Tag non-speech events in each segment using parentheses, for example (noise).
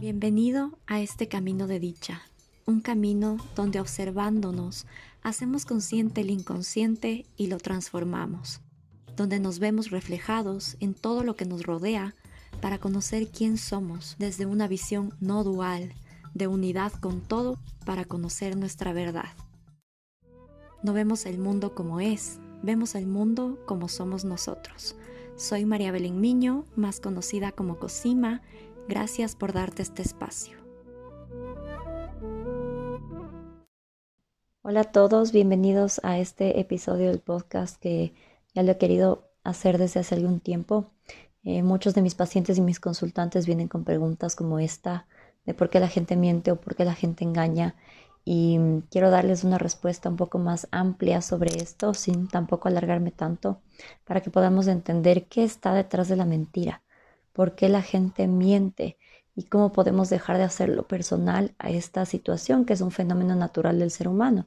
Bienvenido a este camino de dicha, un camino donde observándonos hacemos consciente el inconsciente y lo transformamos, donde nos vemos reflejados en todo lo que nos rodea para conocer quién somos desde una visión no dual, de unidad con todo para conocer nuestra verdad. No vemos el mundo como es, vemos el mundo como somos nosotros. Soy María Belén Miño, más conocida como Cosima. Gracias por darte este espacio. Hola a todos, bienvenidos a este episodio del podcast que ya lo he querido hacer desde hace algún tiempo. Eh, muchos de mis pacientes y mis consultantes vienen con preguntas como esta de por qué la gente miente o por qué la gente engaña y mm, quiero darles una respuesta un poco más amplia sobre esto sin tampoco alargarme tanto para que podamos entender qué está detrás de la mentira, por qué la gente miente y cómo podemos dejar de hacerlo personal a esta situación que es un fenómeno natural del ser humano.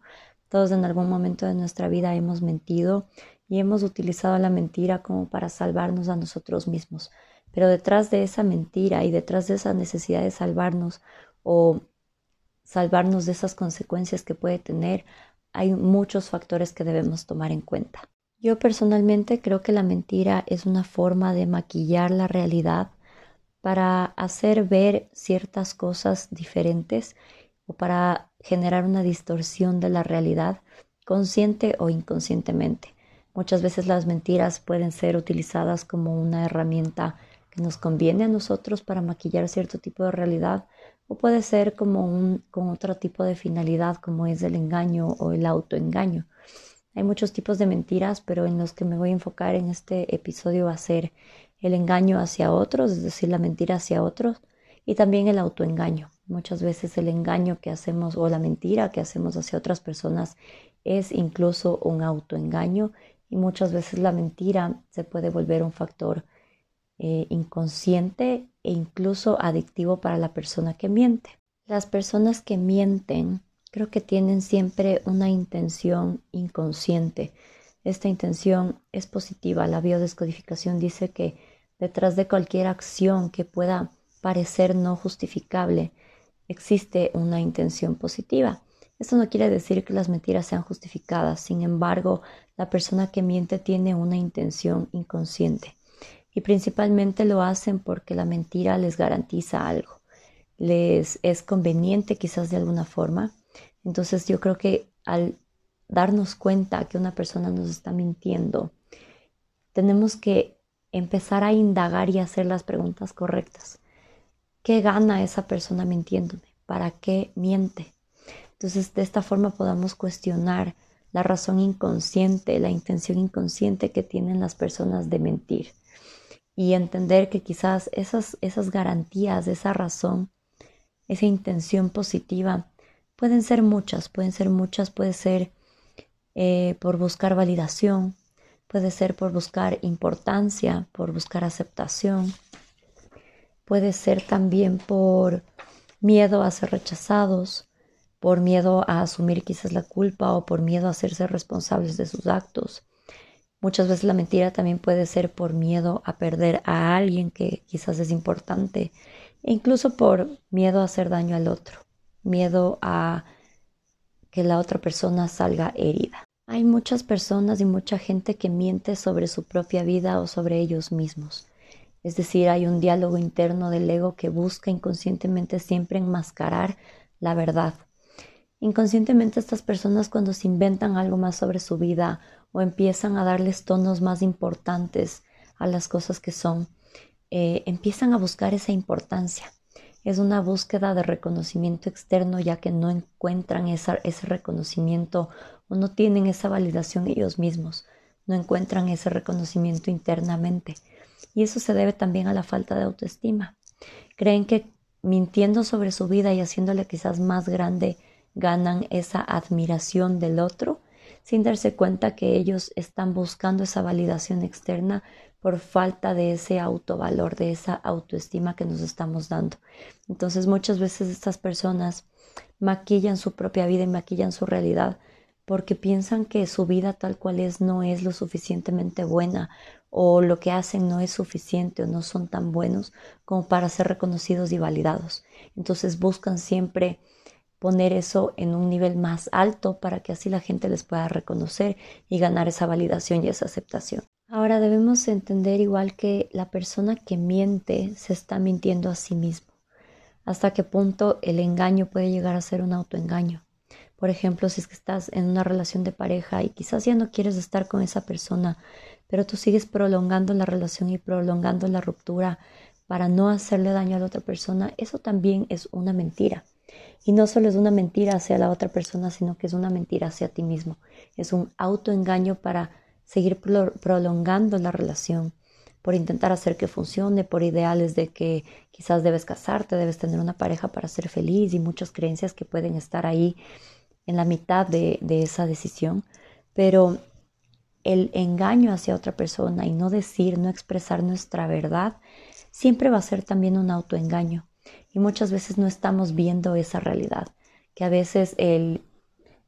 Todos en algún momento de nuestra vida hemos mentido y hemos utilizado la mentira como para salvarnos a nosotros mismos. Pero detrás de esa mentira y detrás de esa necesidad de salvarnos o salvarnos de esas consecuencias que puede tener, hay muchos factores que debemos tomar en cuenta. Yo personalmente creo que la mentira es una forma de maquillar la realidad para hacer ver ciertas cosas diferentes o para generar una distorsión de la realidad, consciente o inconscientemente. Muchas veces las mentiras pueden ser utilizadas como una herramienta que nos conviene a nosotros para maquillar cierto tipo de realidad o puede ser como un, con otro tipo de finalidad como es el engaño o el autoengaño. Hay muchos tipos de mentiras, pero en los que me voy a enfocar en este episodio va a ser el engaño hacia otros, es decir, la mentira hacia otros, y también el autoengaño. Muchas veces el engaño que hacemos o la mentira que hacemos hacia otras personas es incluso un autoengaño y muchas veces la mentira se puede volver un factor eh, inconsciente e incluso adictivo para la persona que miente. Las personas que mienten creo que tienen siempre una intención inconsciente. Esta intención es positiva. La biodescodificación dice que detrás de cualquier acción que pueda parecer no justificable existe una intención positiva. Esto no quiere decir que las mentiras sean justificadas, sin embargo, la persona que miente tiene una intención inconsciente y principalmente lo hacen porque la mentira les garantiza algo, les es conveniente quizás de alguna forma. Entonces yo creo que al darnos cuenta que una persona nos está mintiendo, tenemos que empezar a indagar y hacer las preguntas correctas. ¿Qué gana esa persona mintiéndome? ¿Para qué miente? Entonces de esta forma podamos cuestionar la razón inconsciente, la intención inconsciente que tienen las personas de mentir y entender que quizás esas, esas garantías, esa razón, esa intención positiva, pueden ser muchas, pueden ser muchas, puede ser eh, por buscar validación, puede ser por buscar importancia, por buscar aceptación, puede ser también por miedo a ser rechazados, por miedo a asumir quizás la culpa o por miedo a hacerse responsables de sus actos. Muchas veces la mentira también puede ser por miedo a perder a alguien que quizás es importante e incluso por miedo a hacer daño al otro, miedo a que la otra persona salga herida. Hay muchas personas y mucha gente que miente sobre su propia vida o sobre ellos mismos. Es decir, hay un diálogo interno del ego que busca inconscientemente siempre enmascarar la verdad. Inconscientemente estas personas cuando se inventan algo más sobre su vida o empiezan a darles tonos más importantes a las cosas que son, eh, empiezan a buscar esa importancia. Es una búsqueda de reconocimiento externo ya que no encuentran ese reconocimiento o no tienen esa validación ellos mismos, no encuentran ese reconocimiento internamente. Y eso se debe también a la falta de autoestima. Creen que mintiendo sobre su vida y haciéndole quizás más grande, ganan esa admiración del otro sin darse cuenta que ellos están buscando esa validación externa por falta de ese autovalor, de esa autoestima que nos estamos dando. Entonces muchas veces estas personas maquillan su propia vida y maquillan su realidad porque piensan que su vida tal cual es no es lo suficientemente buena o lo que hacen no es suficiente o no son tan buenos como para ser reconocidos y validados. Entonces buscan siempre poner eso en un nivel más alto para que así la gente les pueda reconocer y ganar esa validación y esa aceptación. Ahora debemos entender igual que la persona que miente se está mintiendo a sí mismo. Hasta qué punto el engaño puede llegar a ser un autoengaño. Por ejemplo, si es que estás en una relación de pareja y quizás ya no quieres estar con esa persona, pero tú sigues prolongando la relación y prolongando la ruptura para no hacerle daño a la otra persona, eso también es una mentira. Y no solo es una mentira hacia la otra persona, sino que es una mentira hacia ti mismo. Es un autoengaño para seguir prolongando la relación, por intentar hacer que funcione, por ideales de que quizás debes casarte, debes tener una pareja para ser feliz y muchas creencias que pueden estar ahí en la mitad de, de esa decisión. Pero el engaño hacia otra persona y no decir, no expresar nuestra verdad, siempre va a ser también un autoengaño y muchas veces no estamos viendo esa realidad, que a veces el,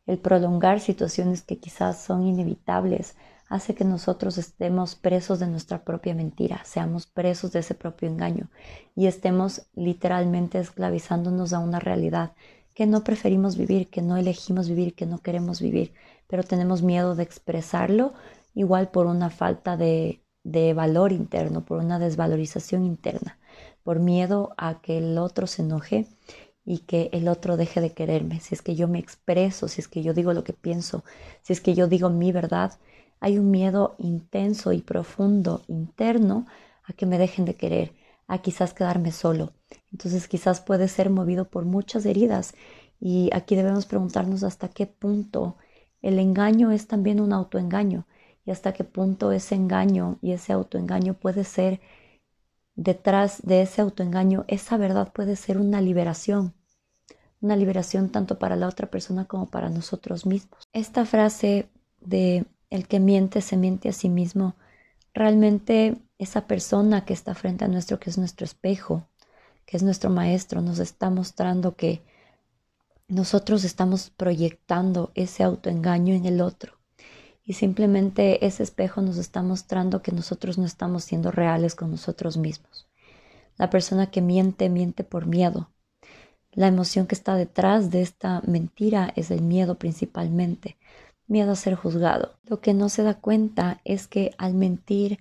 el prolongar situaciones que quizás son inevitables hace que nosotros estemos presos de nuestra propia mentira, seamos presos de ese propio engaño y estemos literalmente esclavizándonos a una realidad que no preferimos vivir, que no elegimos vivir, que no queremos vivir, pero tenemos miedo de expresarlo, igual por una falta de, de valor interno, por una desvalorización interna por miedo a que el otro se enoje y que el otro deje de quererme. Si es que yo me expreso, si es que yo digo lo que pienso, si es que yo digo mi verdad, hay un miedo intenso y profundo interno a que me dejen de querer, a quizás quedarme solo. Entonces quizás puede ser movido por muchas heridas y aquí debemos preguntarnos hasta qué punto el engaño es también un autoengaño y hasta qué punto ese engaño y ese autoengaño puede ser detrás de ese autoengaño, esa verdad puede ser una liberación, una liberación tanto para la otra persona como para nosotros mismos. Esta frase de el que miente se miente a sí mismo, realmente esa persona que está frente a nuestro, que es nuestro espejo, que es nuestro maestro, nos está mostrando que nosotros estamos proyectando ese autoengaño en el otro y simplemente ese espejo nos está mostrando que nosotros no estamos siendo reales con nosotros mismos. La persona que miente, miente por miedo. La emoción que está detrás de esta mentira es el miedo principalmente, miedo a ser juzgado. Lo que no se da cuenta es que al mentir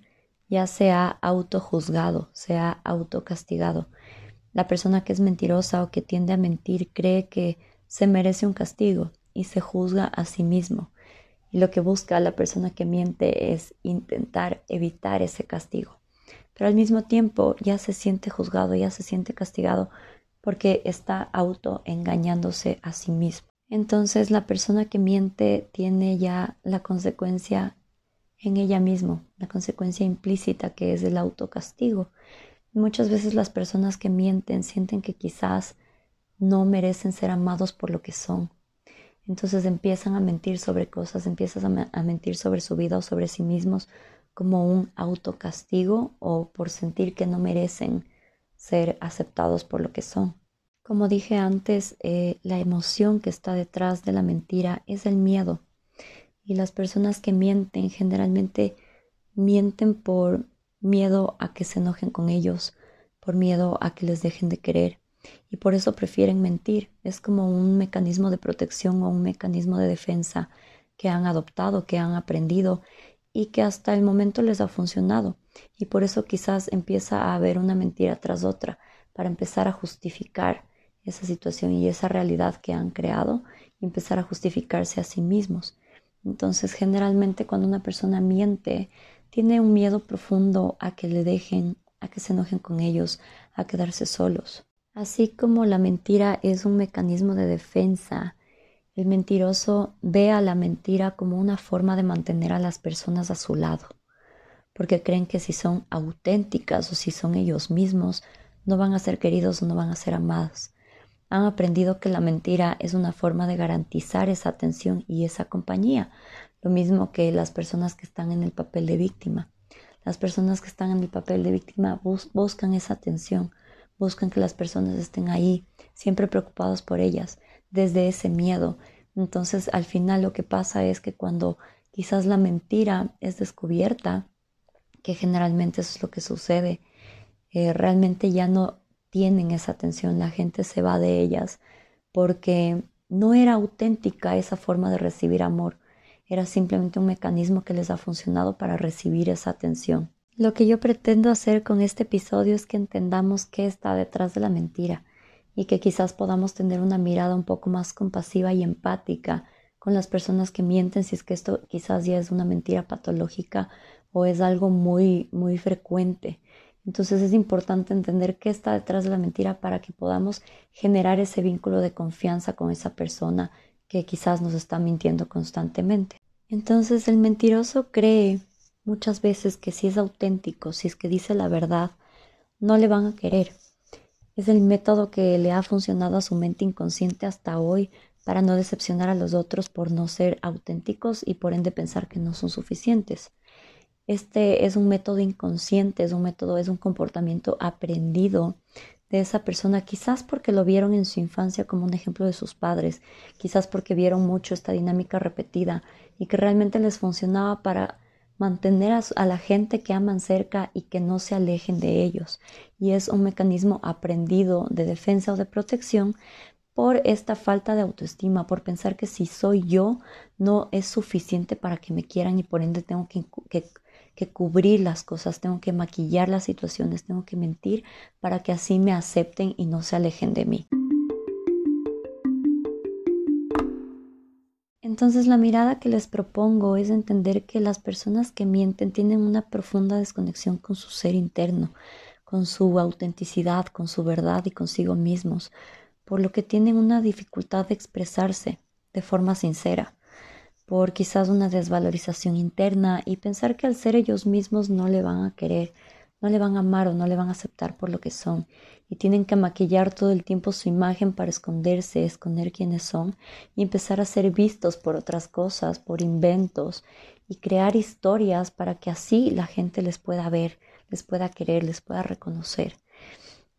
ya se ha autojuzgado, se ha autocastigado. La persona que es mentirosa o que tiende a mentir cree que se merece un castigo y se juzga a sí mismo. Y lo que busca la persona que miente es intentar evitar ese castigo. Pero al mismo tiempo ya se siente juzgado, ya se siente castigado porque está autoengañándose a sí mismo. Entonces la persona que miente tiene ya la consecuencia en ella misma, la consecuencia implícita que es el autocastigo. muchas veces las personas que mienten sienten que quizás no merecen ser amados por lo que son, entonces empiezan a mentir sobre cosas, empiezan a, mentir sobre su vida o sobre sí mismos como un autocastigo o por sentir que no merecen ser aceptados por lo que son. Como dije antes, eh, la emoción que está detrás de la mentira es el miedo. Y las personas que mienten generalmente mienten por miedo a que se enojen con ellos, por miedo a que les dejen de querer, y por eso prefieren mentir. Es como un mecanismo de protección o un mecanismo de defensa que han adoptado, que han aprendido y que hasta el momento les ha funcionado. Y por eso quizás empieza a haber una mentira tras otra para empezar a justificar esa situación y esa realidad que han creado y empezar a justificarse a sí mismos. Entonces, generalmente cuando una persona miente, tiene un miedo profundo a que le dejen, a que se enojen con ellos, a quedarse solos. Así como la mentira es un mecanismo de defensa, el mentiroso ve a la mentira como una forma de mantener a las personas a su lado, porque creen que si son auténticas o si son ellos mismos, no van a ser queridos o no van a ser amados. Han aprendido que la mentira es una forma de garantizar esa atención y esa compañía, lo mismo que las personas que están en el papel de víctima. Las personas que están en el papel de víctima buscan esa atención, buscan que las personas estén ahí, siempre preocupados por ellas, desde ese miedo, Entonces al final lo que pasa es que cuando quizás la mentira es descubierta, que generalmente es lo que sucede, eh, realmente ya no tienen esa atención, la gente se va de ellas porque no era auténtica esa forma de recibir amor, era simplemente un mecanismo que les ha funcionado para recibir esa atención. Lo que yo pretendo hacer con este episodio es que entendamos qué está detrás de la mentira y que quizás podamos tener una mirada un poco más compasiva y empática con las personas que mienten si es que esto quizás ya es una mentira patológica o es algo muy muy frecuente. Entonces es importante entender qué está detrás de la mentira para que podamos generar ese vínculo de confianza con esa persona que quizás nos está mintiendo constantemente. Entonces el mentiroso cree muchas veces que si es auténtico, si es que dice la verdad, no le van a querer. Es el método que le ha funcionado a su mente inconsciente hasta hoy para no decepcionar a los otros por no ser auténticos y por ende pensar que no son suficientes. Este es un método inconsciente, es un método, es un comportamiento aprendido de esa persona, quizás porque lo vieron en su infancia como un ejemplo de sus padres, quizás porque vieron mucho esta dinámica repetida y que realmente les funcionaba para mantener a, la gente que aman cerca y que no se alejen de ellos. Y es un mecanismo aprendido de defensa o de protección por esta falta de autoestima, por pensar que si soy yo no es suficiente para que me quieran y por ende tengo que, que cubrir las cosas, tengo que maquillar las situaciones, tengo que mentir para que así me acepten y no se alejen de mí. Entonces la mirada que les propongo es entender que las personas que mienten tienen una profunda desconexión con su ser interno, con su autenticidad, con su verdad y consigo mismos, por lo que tienen una dificultad de expresarse de forma sincera, por quizás una desvalorización interna y pensar que al ser ellos mismos no le van a querer, no le van a amar o no le van a aceptar por lo que son y tienen que maquillar todo el tiempo su imagen para esconderse, esconder quiénes son y empezar a ser vistos por otras cosas, por inventos y crear historias para que así la gente les pueda ver, les pueda querer, les pueda reconocer.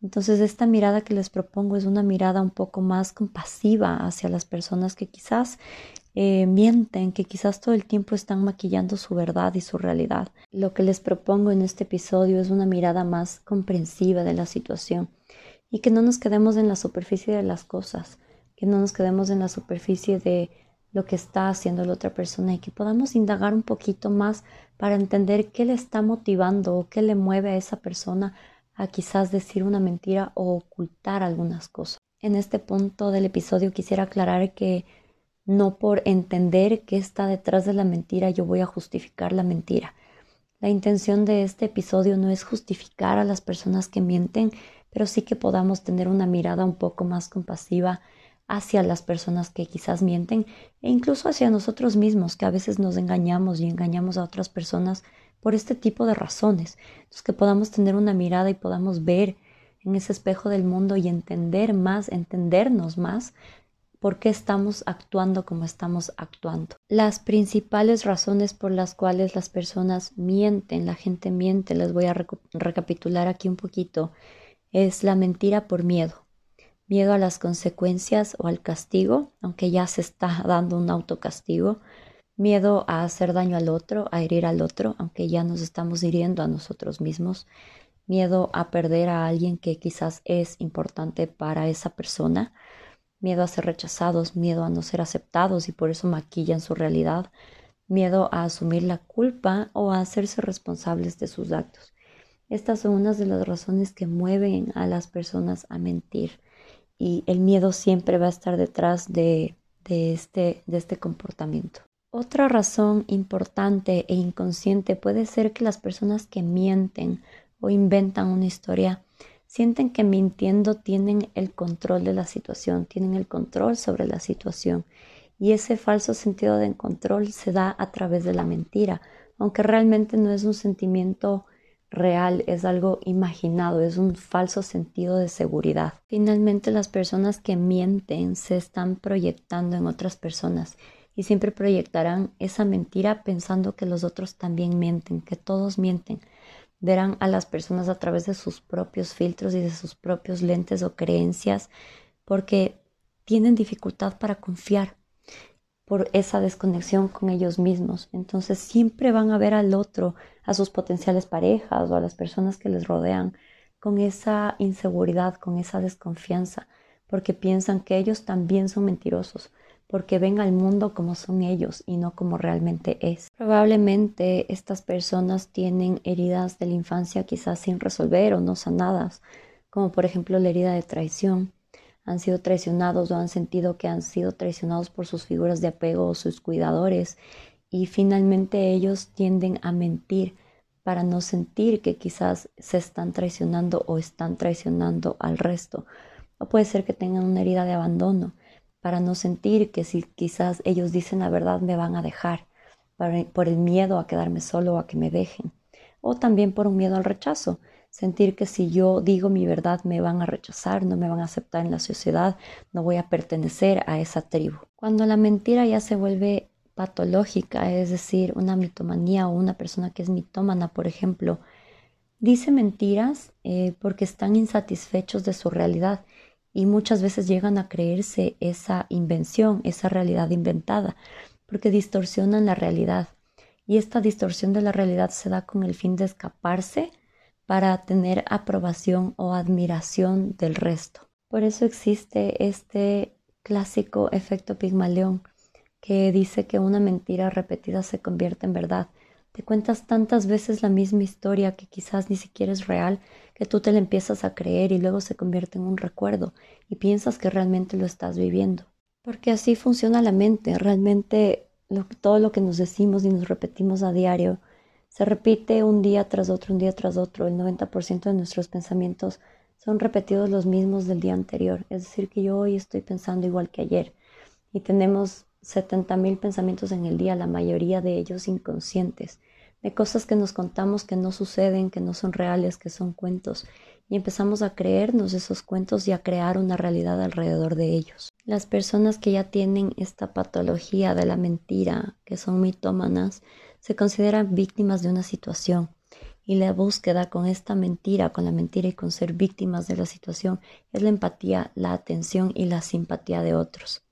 Entonces esta mirada que les propongo es una mirada un poco más compasiva hacia las personas que quizás eh, mienten, que quizás todo el tiempo están maquillando su verdad y su realidad. Lo que les propongo en este episodio es una mirada más comprensiva de la situación y que no nos quedemos en la superficie de las cosas, que no nos quedemos en la superficie de lo que está haciendo la otra persona y que podamos indagar un poquito más para entender qué le está motivando o qué le mueve a esa persona a quizás decir una mentira o ocultar algunas cosas. En este punto del episodio quisiera aclarar que no por entender qué está detrás de la mentira yo voy a justificar la mentira. La intención de este episodio no es justificar a las personas que mienten, pero sí que podamos tener una mirada un poco más compasiva hacia las personas que quizás mienten e incluso hacia nosotros mismos, que a veces nos engañamos y engañamos a otras personas por este tipo de razones. Entonces que podamos tener una mirada y podamos ver en ese espejo del mundo y entender más, entendernos más por qué estamos actuando como estamos actuando. Las principales razones por las cuales las personas mienten, la gente miente, les voy a recapitular aquí un poquito, es la mentira por miedo. Miedo a las consecuencias o al castigo, aunque ya se está (laughs) dando un autocastigo. Miedo a hacer daño al otro, a herir al otro, aunque ya nos estamos hiriendo a nosotros mismos. Miedo a perder a alguien que quizás es importante para esa persona miedo a ser rechazados, miedo a no ser aceptados y por eso maquillan su realidad, miedo a asumir la culpa o a hacerse responsables de sus actos. Estas son unas de las razones que mueven a las personas a mentir y el miedo siempre va a estar detrás de, de, este, de este comportamiento. Otra razón importante e inconsciente puede ser que las personas que mienten o inventan una historia sienten que mintiendo tienen el control de la situación, tienen el control sobre la situación. Y ese falso sentido de control se da a través de la mentira, aunque realmente no es un sentimiento real, es algo imaginado, es un falso sentido de seguridad. Finalmente las personas que mienten se están proyectando en otras personas y siempre proyectarán esa mentira pensando que los otros también mienten, que todos mienten verán a las personas a través de sus propios filtros y de sus propios lentes o creencias porque tienen dificultad para confiar. por esa desconexión con ellos mismos. Entonces siempre van a ver al otro, a sus potenciales parejas o a las personas que les rodean, con esa inseguridad, con esa desconfianza, porque piensan que ellos también son mentirosos, porque ven al mundo como son ellos y no como realmente es. Probablemente estas personas tienen heridas de la infancia quizás sin resolver o no sanadas, como por ejemplo la herida de traición. Han sido traicionados o han sentido que han sido traicionados por sus figuras de apego o sus cuidadores y finalmente ellos tienden a mentir para no sentir que quizás se están traicionando o están traicionando al resto. O puede ser que tengan una herida de abandono para no sentir que si quizás ellos dicen la verdad me van a dejar, por el miedo a quedarme solo o a que me dejen. O también por un miedo al rechazo, sentir que si yo digo mi verdad me van a rechazar, no me van a aceptar en la sociedad, no voy a pertenecer a esa tribu. Cuando la mentira ya se vuelve patológica, es decir, una mitomanía o una persona que es mitómana, por ejemplo, dice mentiras eh, porque están insatisfechos de su realidad y muchas veces llegan a creerse esa invención, esa realidad inventada, porque distorsionan la realidad. Y esta distorsión de la realidad se da con el fin de escaparse para tener aprobación o admiración del resto. Por eso existe este clásico efecto Pigmalión, que dice que una mentira repetida se convierte en verdad. Te cuentas tantas veces la misma historia que quizás ni siquiera es real, que tú te la empiezas a creer y luego se convierte en un recuerdo y piensas que realmente lo estás viviendo. Porque así funciona la mente, realmente todo lo que nos decimos y nos repetimos a diario se repite un día tras otro, un día tras otro. El 90% de nuestros pensamientos son repetidos los mismos del día anterior. Es decir, que yo hoy estoy pensando igual que ayer y tenemos 70 mil pensamientos en el día, la mayoría de ellos inconscientes, de cosas que nos contamos que no suceden, que no son reales, que son cuentos, y empezamos a creernos esos cuentos y a crear una realidad alrededor de ellos. Las personas que ya tienen esta patología de la mentira, que son mitómanas, se consideran víctimas de una situación y la búsqueda con esta mentira, con la mentira y con ser víctimas de la situación, es la empatía, la atención y la simpatía de otros.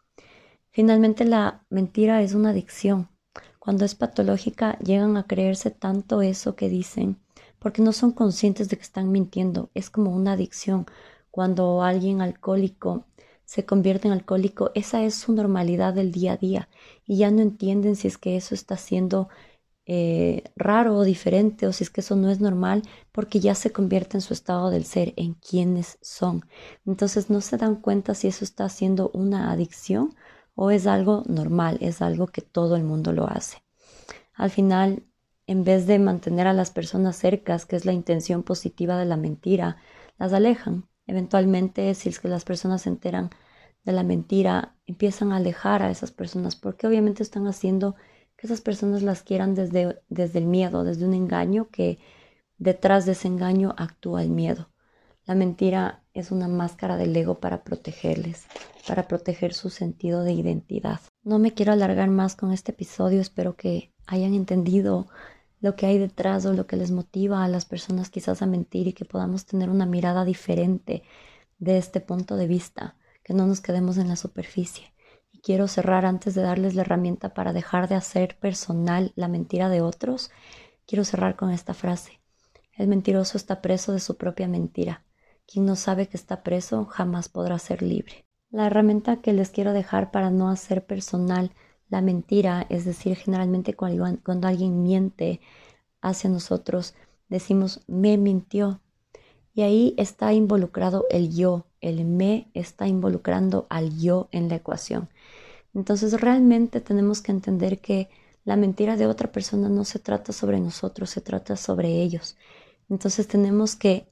Finalmente la mentira es una adicción. Cuando es patológica llegan a creerse tanto eso que dicen porque no son conscientes de que están mintiendo. Es como una adicción. Cuando alguien alcohólico se convierte en alcohólico, esa es su normalidad del día a día y ya no entienden si es que eso está siendo eh, raro o diferente o si es que eso no es normal porque ya se convierte en su estado del ser, en quienes son. Entonces no se dan cuenta si eso está siendo una adicción o es algo normal, es algo que todo el mundo lo hace. Al final, en vez de mantener a las personas cercas, que es la intención positiva de la mentira, las alejan. Eventualmente, si es que las personas se enteran de la mentira, empiezan a alejar a esas personas, porque obviamente están haciendo que esas personas las quieran desde, desde el miedo, desde un engaño que detrás de ese engaño actúa el miedo. La mentira es una máscara del ego para protegerles, para proteger su sentido de identidad. No me quiero alargar más con este episodio, espero que hayan entendido lo que hay detrás o lo que les motiva a las personas quizás a mentir y que podamos tener una mirada diferente de este punto de vista, que no nos quedemos en la superficie. Y quiero cerrar antes de darles la herramienta para dejar de hacer personal la mentira de otros. Quiero cerrar con esta frase. El mentiroso está preso de su propia mentira. Quien no sabe que está preso jamás podrá ser libre. La herramienta que les quiero dejar para no hacer personal la mentira, es decir, generalmente cuando, alguien miente hacia nosotros, decimos me mintió. Y ahí está involucrado el yo, el me está involucrando al yo en la ecuación. Entonces realmente tenemos que entender que la mentira de otra persona no se trata sobre nosotros, se trata sobre ellos. Entonces tenemos que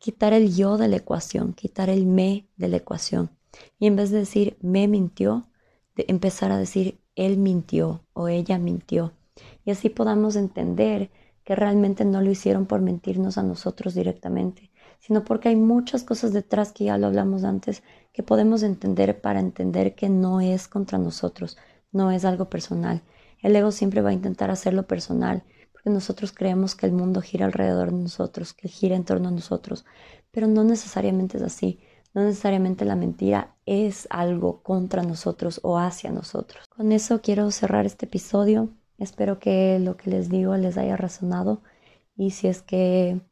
quitar el yo de la ecuación, quitar el me de la ecuación. Y en vez de decir me mintió, empezar a decir él mintió o ella mintió. Y así podamos entender que realmente no lo hicieron por mentirnos a nosotros directamente, sino porque hay muchas cosas detrás que ya lo hablamos antes que podemos entender para entender que no es contra nosotros, no es algo personal. El ego siempre va a intentar hacerlo personal, porque nosotros creemos que el mundo gira alrededor de nosotros, que gira en torno a nosotros, pero no necesariamente es así. No necesariamente la mentira es algo contra nosotros o hacia nosotros. Con eso quiero cerrar este episodio. Espero que lo que les digo les haya razonado y si es que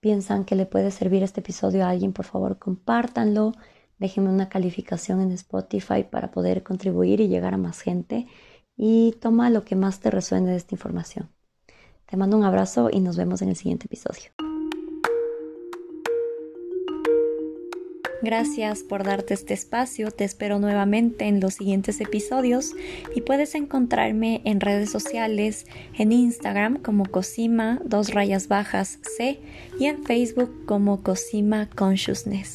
piensan que le puede servir este episodio a alguien, por favor compártanlo. Déjenme una calificación en Spotify para poder contribuir y llegar a más gente. Y toma lo que más te resuene de esta información. Te mando un abrazo y nos vemos en el siguiente episodio. Gracias por darte este espacio, te espero nuevamente en los siguientes episodios y puedes encontrarme en redes sociales, en Instagram como Cosima, dos rayas bajas C y en Facebook como Cosima Consciousness.